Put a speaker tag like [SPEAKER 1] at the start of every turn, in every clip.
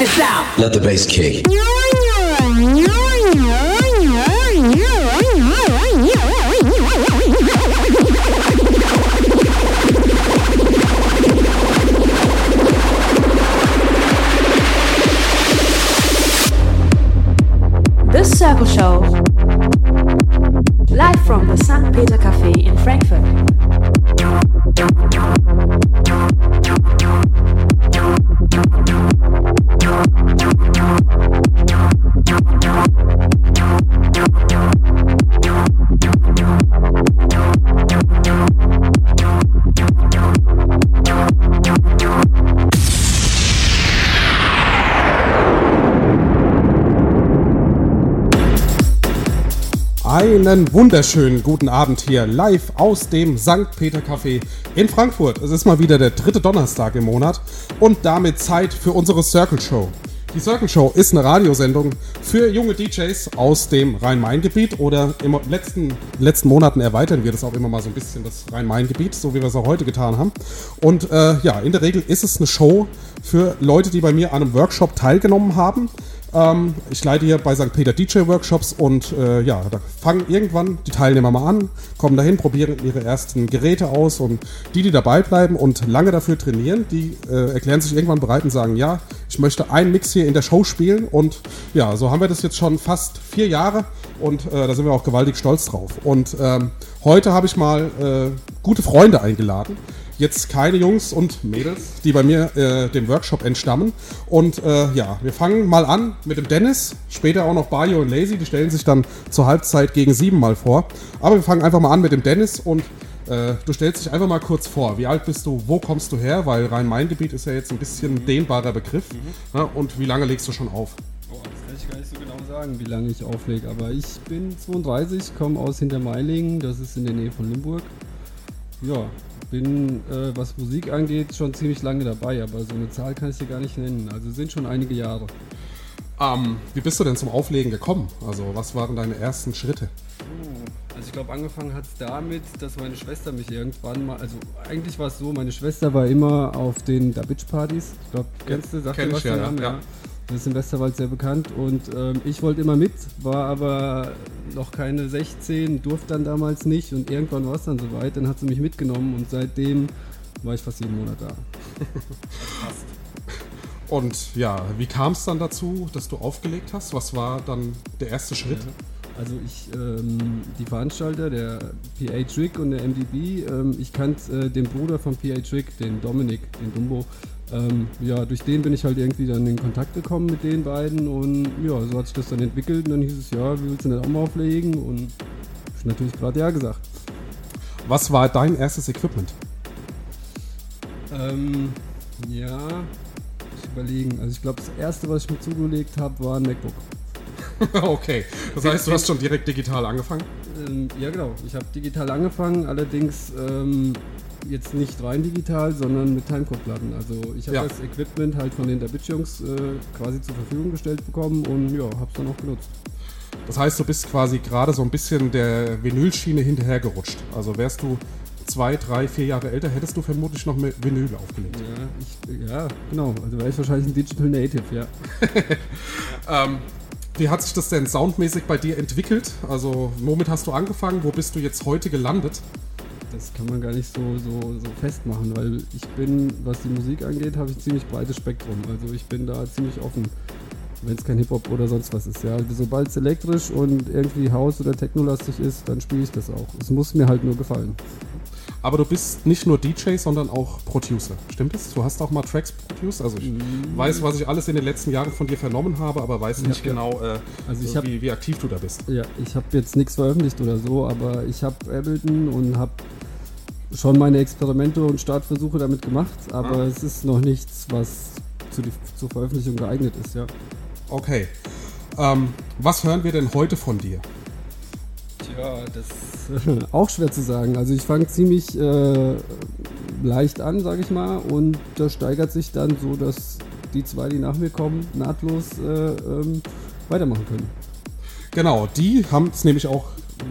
[SPEAKER 1] this out.
[SPEAKER 2] Let the bass kick.
[SPEAKER 3] The Circle Show. Live from the St. Peter Cafe in Frankfurt.
[SPEAKER 4] Einen wunderschönen guten Abend hier live aus dem St. Peter Café in Frankfurt. Es ist mal wieder der dritte Donnerstag im Monat und damit Zeit für unsere Circle Show. Die Circle Show ist eine Radiosendung für junge DJs aus dem Rhein-Main-Gebiet oder in den letzten, letzten Monaten erweitern wir das auch immer mal so ein bisschen, das Rhein-Main-Gebiet, so wie wir es auch heute getan haben. Und äh, ja, in der Regel ist es eine Show für Leute, die bei mir an einem Workshop teilgenommen haben. Ähm, ich leite hier bei St. Peter DJ Workshops und äh, ja, da fangen irgendwann die Teilnehmer mal an, kommen dahin, probieren ihre ersten Geräte aus und die, die dabei bleiben und lange dafür trainieren, die äh, erklären sich irgendwann bereit und sagen, ja, ich möchte einen Mix hier in der Show spielen und ja, so haben wir das jetzt schon fast vier Jahre und äh, da sind wir auch gewaltig stolz drauf. Und ähm, heute habe ich mal äh, gute Freunde eingeladen jetzt keine Jungs und Mädels, die bei mir äh, dem Workshop entstammen. Und äh, ja, wir fangen mal an mit dem Dennis, später auch noch Bayo und Lazy, die stellen sich dann zur Halbzeit gegen sieben mal vor. Aber wir fangen einfach mal an mit dem Dennis und äh, du stellst dich einfach mal kurz vor. Wie alt bist du, wo kommst du her? Weil Rhein-Main-Gebiet ist ja jetzt ein bisschen dehnbarer Begriff. Ja, und wie lange legst du schon auf?
[SPEAKER 5] Oh, das kann ich gar nicht so genau sagen, wie lange ich auflege. Aber ich bin 32, komme aus Hintermeilingen, das ist in der Nähe von Limburg. Ja, bin, äh, was Musik angeht, schon ziemlich lange dabei, aber so eine Zahl kann ich dir gar nicht nennen. Also sind schon einige Jahre.
[SPEAKER 4] Ähm, wie bist du denn zum Auflegen gekommen? Also was waren deine ersten Schritte?
[SPEAKER 5] Also ich glaube, angefangen hat es damit, dass meine Schwester mich irgendwann mal, also eigentlich war es so, meine Schwester war immer auf den Da Bitch Partys. Ich glaube, kennst du, sagt
[SPEAKER 4] kenn
[SPEAKER 5] dir
[SPEAKER 4] ich
[SPEAKER 5] was
[SPEAKER 4] ja,
[SPEAKER 5] Name?
[SPEAKER 4] ja.
[SPEAKER 5] Das ist im Westerwald sehr bekannt und ähm, ich wollte immer mit, war aber noch keine 16, durfte dann damals nicht und irgendwann war es dann soweit, dann hat sie mich mitgenommen und seitdem war ich fast jeden Monat da.
[SPEAKER 4] Und ja, wie kam es dann dazu, dass du aufgelegt hast? Was war dann der erste Schritt?
[SPEAKER 5] Also ich, ähm, die Veranstalter, der PA Trick und der MDB, ähm, ich kannte äh, den Bruder von PA Trick, den Dominik, den Dumbo. Ähm, ja, durch den bin ich halt irgendwie dann in Kontakt gekommen mit den beiden und ja, so hat sich das dann entwickelt und dann hieß es, ja, wie willst du denn auch mal auflegen? Und ich natürlich gerade ja gesagt.
[SPEAKER 4] Was war dein erstes Equipment?
[SPEAKER 5] Ähm, ja, ich überlegen. Also ich glaube, das erste, was ich mir zugelegt habe, war ein MacBook.
[SPEAKER 4] okay, das heißt, du hast schon direkt digital angefangen?
[SPEAKER 5] Ähm, ja, genau. Ich habe digital angefangen, allerdings ähm, jetzt nicht rein digital, sondern mit Timecode-Platten. Also ich habe
[SPEAKER 4] Ja.
[SPEAKER 5] das Equipment halt von den Dabitch-Jungs äh, quasi zur Verfügung gestellt bekommen und ja, habe es dann auch genutzt.
[SPEAKER 4] Das heißt, du bist quasi gerade so ein bisschen der Vinylschiene hinterhergerutscht. Also wärst du zwei, drei, vier Jahre älter, hättest du vermutlich noch mit Vinyl aufgelegt.
[SPEAKER 5] Ja, ich, ja genau. Also wäre ich wahrscheinlich ein Digital Native, ja.
[SPEAKER 4] Ähm, wie hat sich das denn soundmäßig bei dir entwickelt? Also womit hast du angefangen? Wo bist du jetzt heute gelandet?
[SPEAKER 5] Das kann man gar nicht so, so, so festmachen, weil ich bin, was die Musik angeht, habe ich ziemlich breites Spektrum. Also ich bin da ziemlich offen, wenn es kein Hip-Hop oder sonst was ist. Ja, also sobald es elektrisch und irgendwie House- oder Techno-lastig ist, dann spiele ich das auch. Es muss mir halt nur gefallen.
[SPEAKER 4] Aber du bist nicht nur DJ, sondern auch Producer. Stimmt es? Du hast auch mal Tracks produced? Also ich weiß, was ich alles in den letzten Jahren von dir vernommen habe, aber weiß nicht
[SPEAKER 5] ja.
[SPEAKER 4] genau, äh,
[SPEAKER 5] Also ich
[SPEAKER 4] so
[SPEAKER 5] hab-
[SPEAKER 4] wie, wie aktiv du da bist.
[SPEAKER 5] Ja, ich habe jetzt nichts veröffentlicht oder so, aber ich habe Ableton und habe schon meine Experimente und Startversuche damit gemacht, aber
[SPEAKER 4] Ah.
[SPEAKER 5] es ist noch nichts, was zu die, zur Veröffentlichung geeignet ist, ja.
[SPEAKER 4] Okay. Ähm, was hören wir denn heute von dir?
[SPEAKER 5] Tja, das ist auch schwer zu sagen. Also ich fange ziemlich äh, leicht an, sage ich mal, und das steigert sich dann so, dass die zwei, die nach mir kommen, nahtlos äh, ähm, weitermachen können.
[SPEAKER 4] Genau, die haben es nämlich auch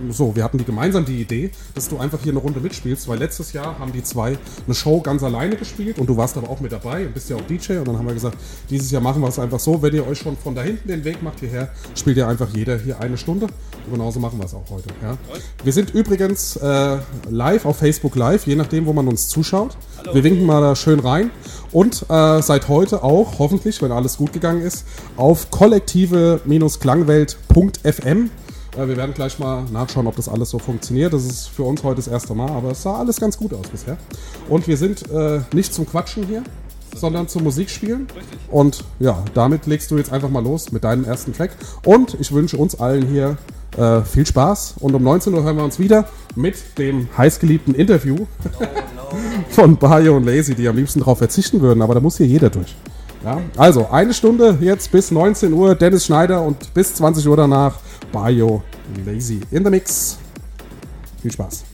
[SPEAKER 4] so, wir hatten die gemeinsam die Idee, dass du einfach hier eine Runde mitspielst, weil letztes Jahr haben die zwei eine Show ganz alleine gespielt und du warst aber auch mit dabei und bist ja auch DJ und dann haben wir gesagt, dieses Jahr machen wir es einfach so, wenn ihr euch schon von da hinten den Weg macht hierher, spielt ihr einfach jeder hier eine Stunde. Und genauso machen wir es auch heute. Ja. Wir sind übrigens äh, live auf Facebook Live, je nachdem, wo man uns zuschaut. Wir winken mal da schön rein. Und äh, seit heute auch, hoffentlich, wenn alles gut gegangen ist, auf kollektive-klangwelt.fm. Äh, wir werden gleich mal nachschauen, ob das alles so funktioniert. Das ist für uns heute das erste Mal, aber es sah alles ganz gut aus bisher. Und wir sind äh, nicht zum Quatschen hier, sondern zum Musikspielen. Und ja, damit legst du jetzt einfach mal los mit deinem ersten Track. Und ich wünsche uns allen hier äh, viel Spaß. Und um 19 Uhr hören wir uns wieder mit dem heißgeliebten Interview von Bayo und Lazy, die am liebsten darauf verzichten würden, aber da muss hier jeder durch. Ja, also eine Stunde jetzt bis 19 Uhr Dennis Schneider und bis 20 Uhr danach Bayo Lazy in the Mix. Viel Spaß.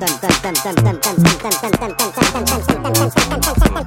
[SPEAKER 2] tan tan tan tan tan tan tan tan tan tan tan tan tan tan tan
[SPEAKER 3] tan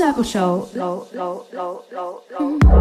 [SPEAKER 3] Circle Show. Live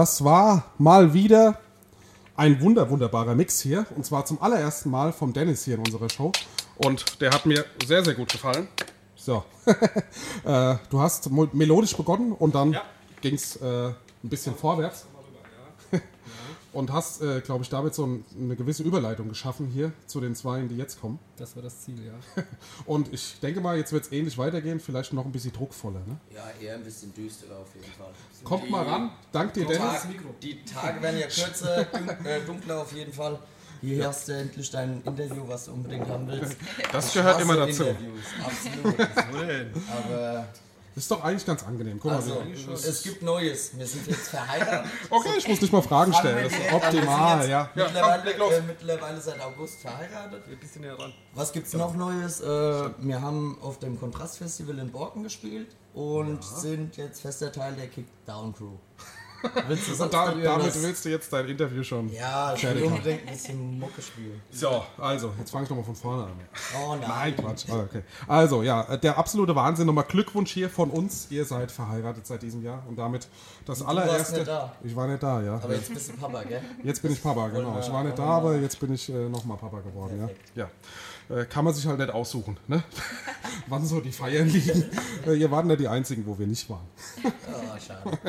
[SPEAKER 4] das war mal wieder ein wunder, wunderbarer Mix hier. Und zwar zum allerersten Mal vom Dennis hier in unserer Show. Und der hat mir sehr, sehr gut gefallen. So. äh, du hast melodisch begonnen und dann ging es äh, ein bisschen vorwärts. Und hast, äh, glaube ich, damit so ein, eine gewisse Überleitung geschaffen hier zu den Zweien, die jetzt kommen.
[SPEAKER 5] Das war das Ziel, ja.
[SPEAKER 4] Und ich denke mal, jetzt wird es ähnlich weitergehen, vielleicht noch ein bisschen druckvoller. Ne?
[SPEAKER 6] Ja, eher ein bisschen düsterer auf jeden Fall.
[SPEAKER 4] Kommt mal ran. Dank dir, Dennis.
[SPEAKER 6] Tag, die Tage werden ja kürzer, äh, dunkler auf jeden Fall. Hier hast du endlich dein Interview, was du unbedingt haben willst.
[SPEAKER 4] Das
[SPEAKER 6] Ich
[SPEAKER 4] gehört immer dazu.
[SPEAKER 6] Interviews, absolut. Aber
[SPEAKER 4] Ist doch eigentlich ganz angenehm. Guck mal,
[SPEAKER 6] also, es gibt Neues. Wir sind jetzt verheiratet.
[SPEAKER 4] Okay, ich muss nicht mal Fragen stellen. Das ist optimal,
[SPEAKER 6] Wir
[SPEAKER 4] ja.
[SPEAKER 6] Mittlerweile, äh, mittlerweile seit August verheiratet.
[SPEAKER 5] Ein bisschen näher ran.
[SPEAKER 6] Was gibt's noch Neues? Äh, wir haben auf dem Kontrastfestival in Borken gespielt und sind jetzt fester Teil der Kickdown Crew. Willst du
[SPEAKER 4] Und
[SPEAKER 6] sonst
[SPEAKER 4] da, damit willst du jetzt dein Interview schon
[SPEAKER 6] Ja, ich will
[SPEAKER 4] fertig machen.
[SPEAKER 6] unbedingt ein bisschen Mucke spielen.
[SPEAKER 4] So, also, jetzt fange ich nochmal von vorne an.
[SPEAKER 6] Oh nein.
[SPEAKER 4] Nein, Quatsch. Ah, Okay. Also, ja, der absolute Wahnsinn. Nochmal Glückwunsch hier von uns. Ihr seid verheiratet seit diesem Jahr und damit das
[SPEAKER 6] warst
[SPEAKER 4] allererste.
[SPEAKER 6] nicht da.
[SPEAKER 4] Ich war nicht da, ja.
[SPEAKER 6] Aber jetzt bist du Papa, gell?
[SPEAKER 4] Jetzt bin ich Papa, genau. Ich war nicht da, aber jetzt bin ich äh, nochmal Papa geworden, ja. ja. Äh, kann man sich halt nicht aussuchen, ne? Wann so die Feiern liegen. Äh, ihr waren ja die einzigen, wo wir nicht waren.
[SPEAKER 6] Oh, schade.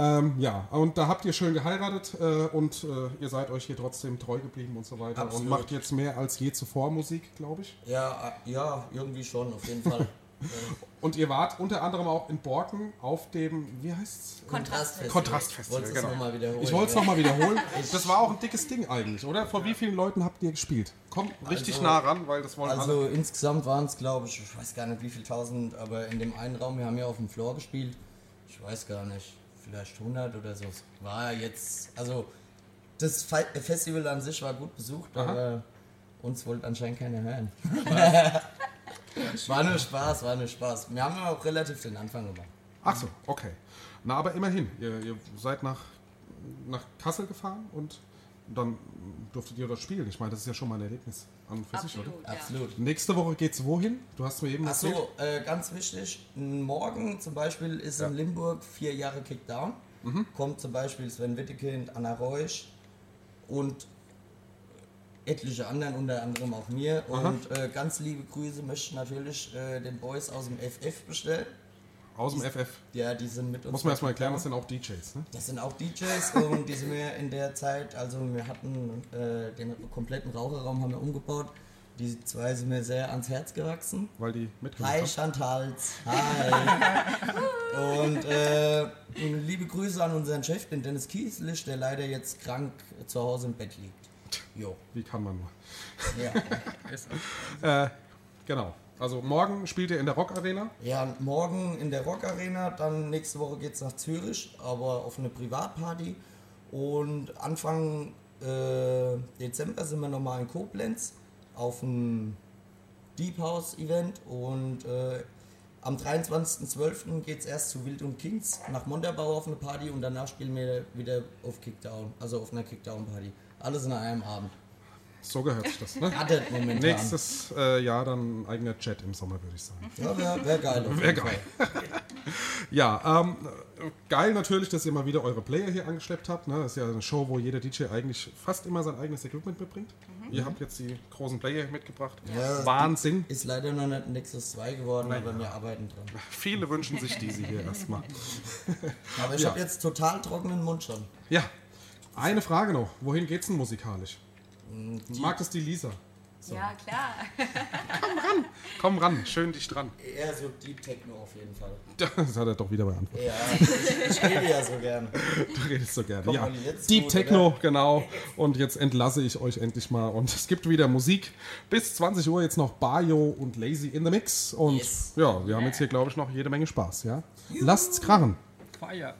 [SPEAKER 4] Ähm, ja, und da habt ihr schön geheiratet äh, und äh, ihr seid euch hier trotzdem treu geblieben und so weiter.
[SPEAKER 6] Absolut.
[SPEAKER 4] Und macht jetzt mehr als je zuvor Musik, glaube ich.
[SPEAKER 6] Ja, äh, ja, irgendwie schon, auf jeden Fall.
[SPEAKER 4] Und ihr wart unter anderem auch in Borken auf dem, wie heißt's?
[SPEAKER 6] Kontrastfestival.
[SPEAKER 4] Kontrastfestival,
[SPEAKER 6] Wolltest du
[SPEAKER 4] genau.
[SPEAKER 6] es nochmal wiederholen?
[SPEAKER 4] Ich wollte es
[SPEAKER 6] ja.
[SPEAKER 4] nochmal wiederholen. Das war auch ein dickes Ding eigentlich, oder? Vor wie vielen Leuten habt ihr gespielt? Kommt richtig
[SPEAKER 6] Also-
[SPEAKER 4] nah ran, weil das wollen alle.
[SPEAKER 6] Also insgesamt waren es, glaube ich, ich weiß gar nicht wie viel tausend, aber in dem einen Raum, wir haben ja auf dem Floor gespielt, ich weiß gar nicht, vielleicht 100 oder so. Es War jetzt, also das Fe Festival an sich war gut besucht, aber uns wollte anscheinend keiner hören. war nur Spaß, war nur Spaß. Wir haben ja auch relativ den Anfang gemacht.
[SPEAKER 4] Ach so, okay. Na, aber immerhin, ihr, ihr seid nach, nach Kassel gefahren und dann durftet ihr dort spielen. Ich meine, das ist ja schon mal ein Erlebnis an und für sich, oder?
[SPEAKER 7] Absolut, ja.
[SPEAKER 6] Absolut.
[SPEAKER 4] Nächste Woche geht's wohin? Du hast mir eben
[SPEAKER 6] Ach so, äh, ganz wichtig, morgen zum Beispiel ist in Limburg vier Jahre Kickdown. Kommt zum Beispiel Sven Wittekind, Anna Reusch und etliche anderen, unter anderem auch mir. Und äh, ganz liebe Grüße möchte ich natürlich äh, den Boys aus dem FF bestellen.
[SPEAKER 4] Aus dem FF.
[SPEAKER 6] Ja, die sind mit uns.
[SPEAKER 4] Muss man erstmal erklären, das sind auch DJs, ne?
[SPEAKER 6] Das sind auch DJs und die sind wir in der Zeit, also wir hatten äh, den kompletten Raucherraum haben wir umgebaut. Die zwei sind mir sehr ans Herz gewachsen.
[SPEAKER 4] Weil die mitgemacht
[SPEAKER 6] Hi. Chantals, hi. Und äh, liebe Grüße an unseren Chef, den Dennis Kieslich, der leider jetzt krank zu Hause im Bett liegt. Jo,
[SPEAKER 4] Wie kann man nur?
[SPEAKER 6] ja.
[SPEAKER 4] Äh, genau. Also morgen spielt ihr in der Rock Arena.
[SPEAKER 6] ja, morgen in der Rock Arena, dann nächste Woche geht es nach Zürich, aber auf eine Privatparty. Und Anfang äh, Dezember sind wir nochmal in Koblenz auf ein Deep House Event und äh, am 23.12. geht es erst zu Wild und Kings nach Montabaur auf eine Party und danach spielen wir wieder auf Kickdown, also auf einer Kickdown-Party. Alles in einem Abend.
[SPEAKER 4] So gehört sich das, ne?
[SPEAKER 6] Rattet momentan.
[SPEAKER 4] Nächstes äh, Jahr dann ein eigener Chat im Sommer, würde ich sagen.
[SPEAKER 6] Ja, wäre wär geil. auf
[SPEAKER 4] Wär
[SPEAKER 6] jeden
[SPEAKER 4] geil. Ja, ähm, geil natürlich, dass ihr mal wieder eure Player hier angeschleppt habt. Ne? Das ist ja eine Show, wo jeder DJ eigentlich fast immer sein eigenes Equipment mitbringt. Ihr habt jetzt die großen Player mitgebracht.
[SPEAKER 6] Ja,
[SPEAKER 4] Wahnsinn.
[SPEAKER 6] Ist leider noch nicht ein Nexus 2 geworden, aber wir arbeiten dran.
[SPEAKER 4] Viele wünschen sich diese hier erstmal.
[SPEAKER 6] Aber ich
[SPEAKER 4] Ja.
[SPEAKER 6] habe jetzt total trockenen Mund schon.
[SPEAKER 4] Ja, eine Frage noch. Wohin geht's denn musikalisch?
[SPEAKER 6] Hm,
[SPEAKER 4] Mag das die Lisa?
[SPEAKER 7] Ja, klar.
[SPEAKER 4] Komm ran, schön dich dran.
[SPEAKER 6] Eher so Deep Techno auf jeden Fall.
[SPEAKER 4] Das hat er doch wieder beantwortet.
[SPEAKER 6] Ja, ich, ich rede ja so gern.
[SPEAKER 4] Du redest so gerne.
[SPEAKER 6] Komm,
[SPEAKER 4] Ja, Deep
[SPEAKER 6] gut,
[SPEAKER 4] Techno, genau. Und jetzt entlasse ich euch endlich mal. Und es gibt wieder Musik. Bis 20 Uhr jetzt noch Bayo und Lazy in the Mix. Und
[SPEAKER 6] Yes.
[SPEAKER 4] ja, wir haben jetzt hier, glaube ich, noch jede Menge Spaß. Ja? Lasst's krachen.
[SPEAKER 5] Feier.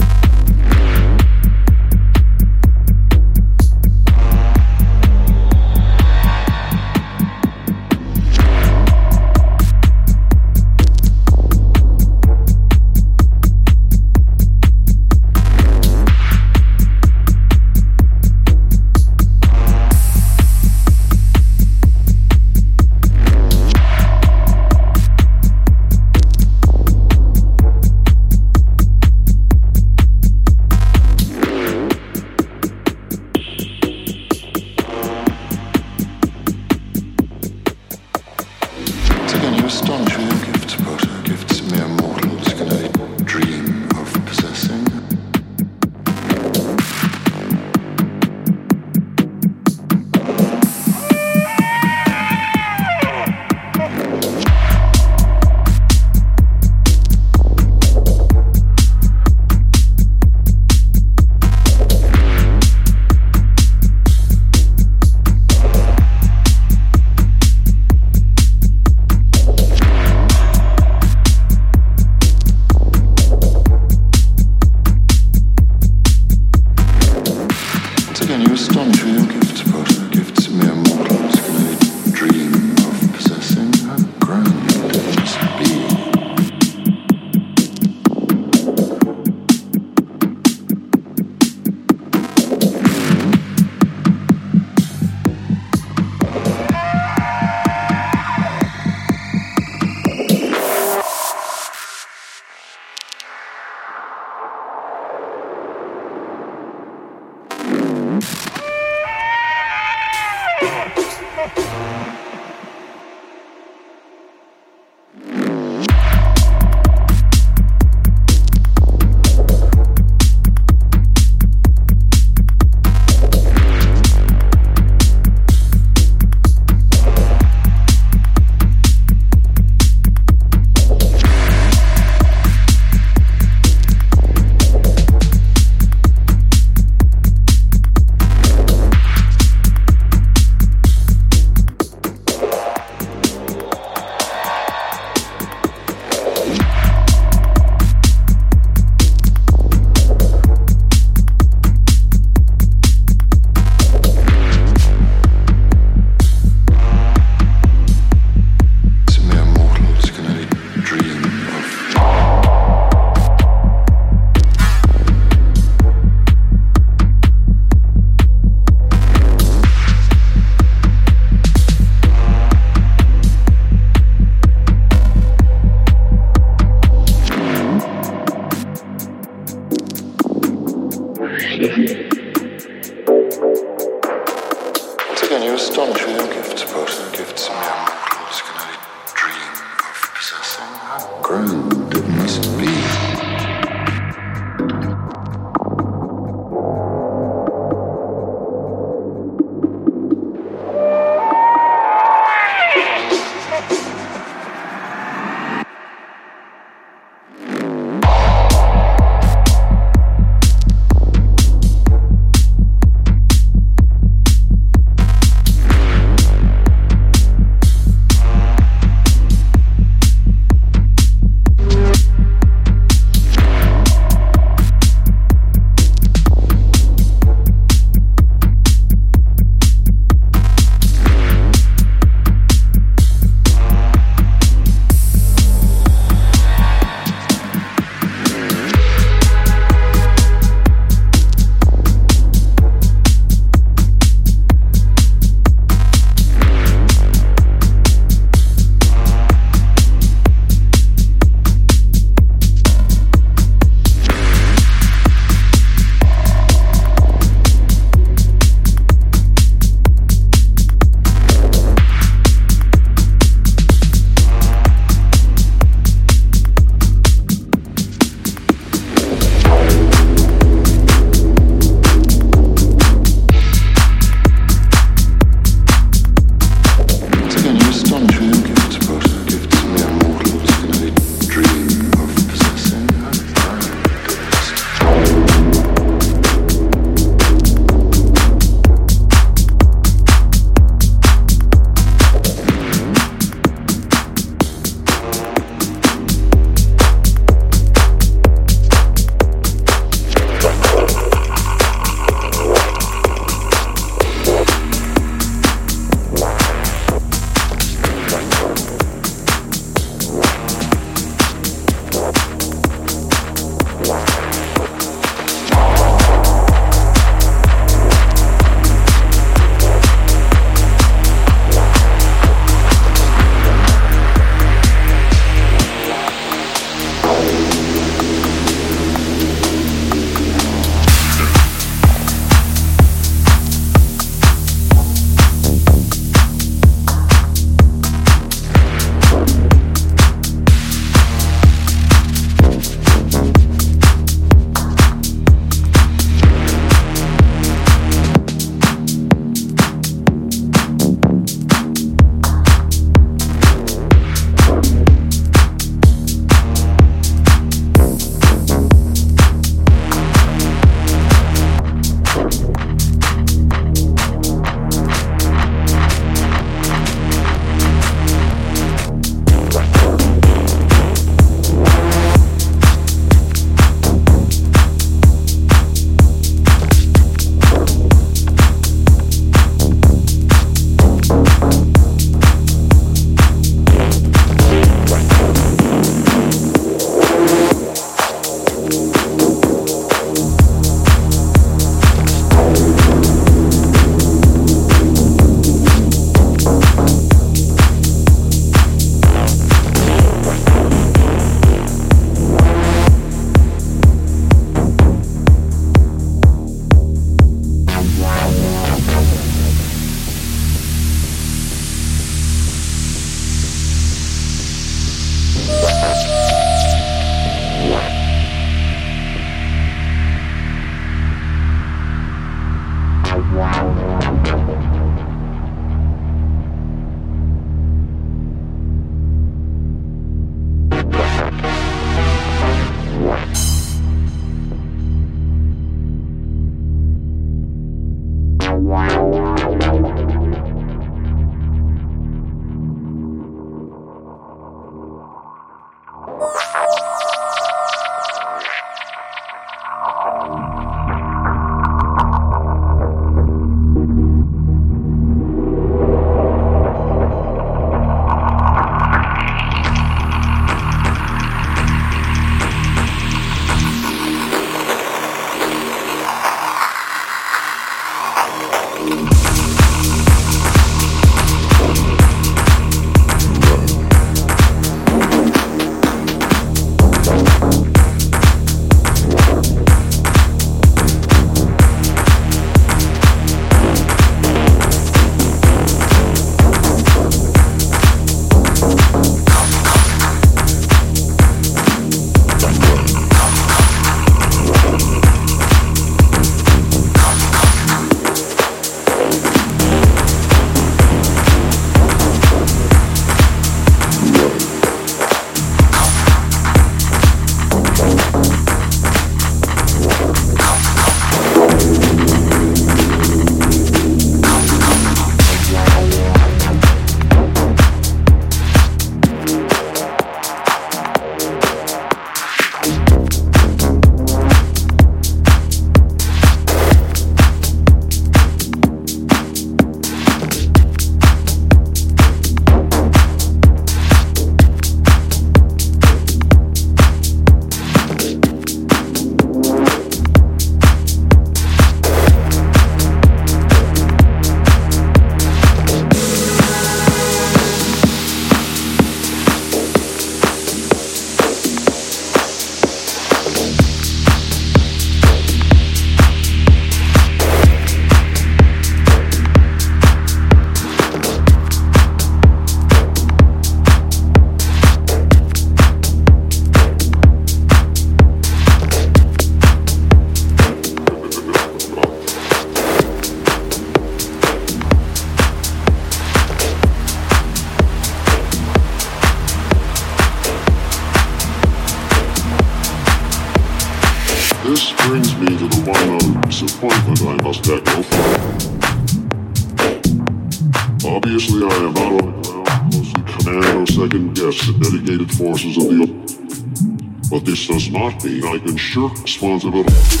[SPEAKER 7] me. I can shirk responsibility.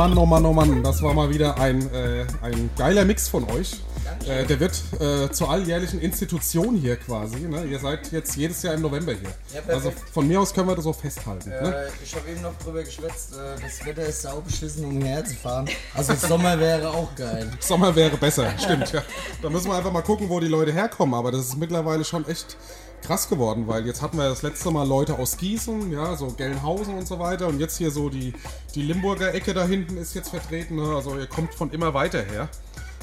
[SPEAKER 4] Mann, oh Mann, oh Mann, das war mal wieder ein, äh, ein geiler Mix von euch. Äh, der wird äh, zur alljährlichen Institution hier quasi. Ne? Ihr seid jetzt jedes Jahr im November hier.
[SPEAKER 6] Ja,
[SPEAKER 4] also von mir aus können wir das so festhalten. Ne?
[SPEAKER 6] Äh, ich habe eben noch drüber geschwätzt, äh, das Wetter ist sau beschissen, um hierher zu fahren. Also Sommer wäre auch geil.
[SPEAKER 4] Sommer wäre besser, stimmt. Ja. Da müssen wir einfach mal gucken, wo die Leute herkommen. Aber das ist mittlerweile schon echt krass geworden, weil jetzt hatten wir das letzte Mal Leute aus Gießen, ja, so Gelnhausen und so weiter. Und jetzt hier so die, die Limburger Ecke da hinten ist jetzt vertreten. Ne? Also ihr kommt von immer weiter her.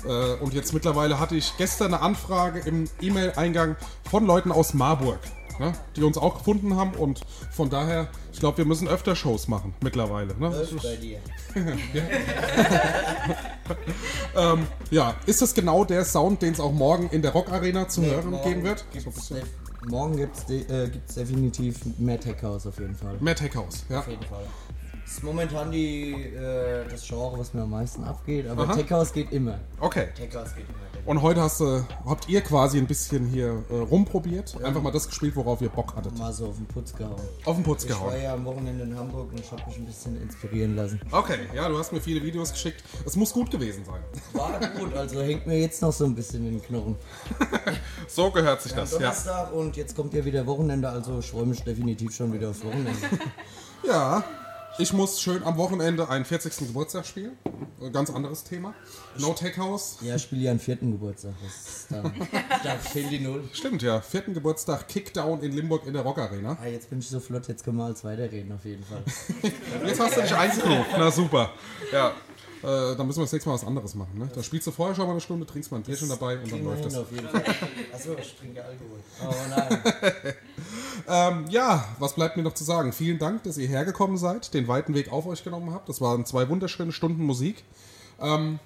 [SPEAKER 4] Äh, Und jetzt mittlerweile hatte ich gestern eine Anfrage im E-Mail-Eingang von Leuten aus Marburg, ne, die uns auch gefunden haben. Und von daher, ich glaube, wir müssen öfter Shows machen mittlerweile. Ne?
[SPEAKER 6] Läuft
[SPEAKER 4] ist-
[SPEAKER 6] bei dir.
[SPEAKER 4] ähm, ja, ist das genau der Sound, den es auch morgen in der Rock Arena zu
[SPEAKER 6] Nee,
[SPEAKER 4] hören geben wird?
[SPEAKER 6] Gibt's def morgen gibt es de äh, gibt's definitiv mehr Tech House auf jeden Fall.
[SPEAKER 4] Mehr Tech House, ja.
[SPEAKER 6] Auf jeden Fall. Das ist momentan die, äh, das Genre, was mir am meisten abgeht, aber
[SPEAKER 4] Aha.
[SPEAKER 6] Tech House geht immer.
[SPEAKER 4] Okay.
[SPEAKER 6] Tech House geht immer.
[SPEAKER 4] Und heute hast du, habt ihr quasi ein bisschen hier äh, rumprobiert, einfach mal das gespielt, worauf ihr Bock hattet.
[SPEAKER 6] Mal so auf den Putz gehauen.
[SPEAKER 4] Auf den Putz
[SPEAKER 6] ich
[SPEAKER 4] gehauen.
[SPEAKER 6] war ja am Wochenende in Hamburg und ich habe mich ein bisschen inspirieren lassen.
[SPEAKER 4] Okay, ja, du hast mir viele Videos geschickt. Es muss gut gewesen sein.
[SPEAKER 6] War gut, also hängt mir jetzt noch so ein bisschen in den Knochen.
[SPEAKER 4] So gehört sich
[SPEAKER 6] Ja,
[SPEAKER 4] das, ja.
[SPEAKER 6] Donnerstag und jetzt kommt ja wieder Wochenende, also ich freue mich definitiv schon wieder aufs Wochenende.
[SPEAKER 4] Ja, ich muss schön am Wochenende einen 40. Geburtstag spielen. Ein ganz anderes Thema. No Tech House.
[SPEAKER 6] Ja, ich spiele ja einen vierten Geburtstag. Das ist dann, da fehlt die Null.
[SPEAKER 4] Stimmt, ja. Vierten Geburtstag Kickdown in Limburg in der Rock Arena.
[SPEAKER 6] Ah, jetzt bin ich so flott, jetzt können wir als weiterreden auf jeden Fall.
[SPEAKER 4] Jetzt hast du dich eingekauft. Na super. Ja. Äh, dann müssen wir das nächste Mal was anderes machen. Ne? Da spielst du vorher schon mal eine Stunde, trinkst mal ein Bierchen dabei und dann läuft das.
[SPEAKER 6] auf jeden Fall. Achso, ich trinke Alkohol. Oh nein.
[SPEAKER 4] Ähm, ja, was bleibt mir noch zu sagen? Vielen Dank, dass ihr hergekommen seid, den weiten Weg auf euch genommen habt. Das waren zwei wunderschöne Stunden Musik. Ähm,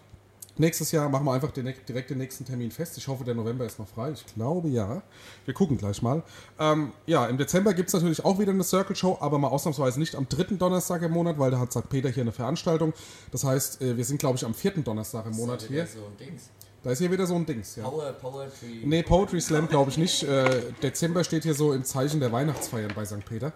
[SPEAKER 4] nächstes Jahr machen wir einfach direkt, direkt den nächsten Termin fest. Ich hoffe, der November ist noch frei. Ich glaube ja. Wir gucken gleich mal. Ähm, ja, im Dezember gibt es natürlich auch wieder eine Circle Show, aber mal ausnahmsweise nicht am dritten Donnerstag im Monat, weil da hat St. Peter hier eine Veranstaltung. Das heißt, äh, wir sind, glaube ich, am vierten Donnerstag im Monat hier.
[SPEAKER 6] So ein Dings.
[SPEAKER 4] Da ist hier wieder so ein Dings, ja.
[SPEAKER 6] Power, Poetry.
[SPEAKER 4] Nee, Poetry Slam glaube ich nicht. Äh, Dezember steht hier so im Zeichen der Weihnachtsfeiern bei St. Peter.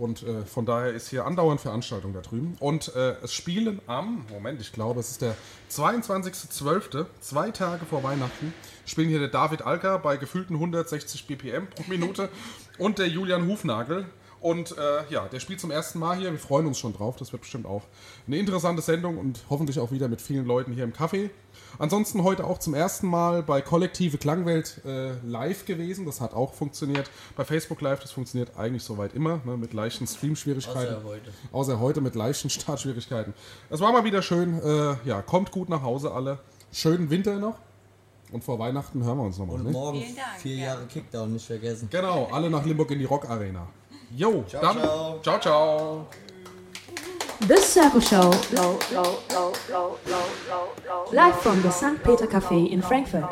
[SPEAKER 4] Und äh, von daher ist hier andauernd Veranstaltung da drüben. Und äh, es spielen am, Moment, ich glaube, es ist der 22.12., zwei Tage vor Weihnachten, spielen hier der David Alka bei gefühlten 160 BPM pro Minute und der Julian Hufnagel. Und äh, ja, der spielt zum ersten Mal hier. Wir freuen uns schon drauf. Das wird bestimmt auch eine interessante Sendung und hoffentlich auch wieder mit vielen Leuten hier im Café. Ansonsten heute auch zum ersten Mal bei Kollektive Klangwelt äh, live gewesen. Das hat auch funktioniert. Bei Facebook Live, das funktioniert eigentlich soweit immer, ne, mit leichten Stream-Schwierigkeiten.
[SPEAKER 6] Außer heute.
[SPEAKER 4] Außer heute mit leichten Startschwierigkeiten. Es war mal wieder schön. Äh, ja, kommt gut nach Hause alle. Schönen Winter noch. Und vor Weihnachten hören wir uns nochmal.
[SPEAKER 6] Und
[SPEAKER 4] Ne?
[SPEAKER 6] morgen vier Jahre Kickdown, nicht vergessen.
[SPEAKER 4] Genau, alle nach Limburg in die Rock Arena. Jo,
[SPEAKER 6] Ciao,
[SPEAKER 4] dann.
[SPEAKER 6] ciao.
[SPEAKER 4] ciao. ciao.
[SPEAKER 3] The Circle Show, live from the St. Peter Cafe in Frankfurt.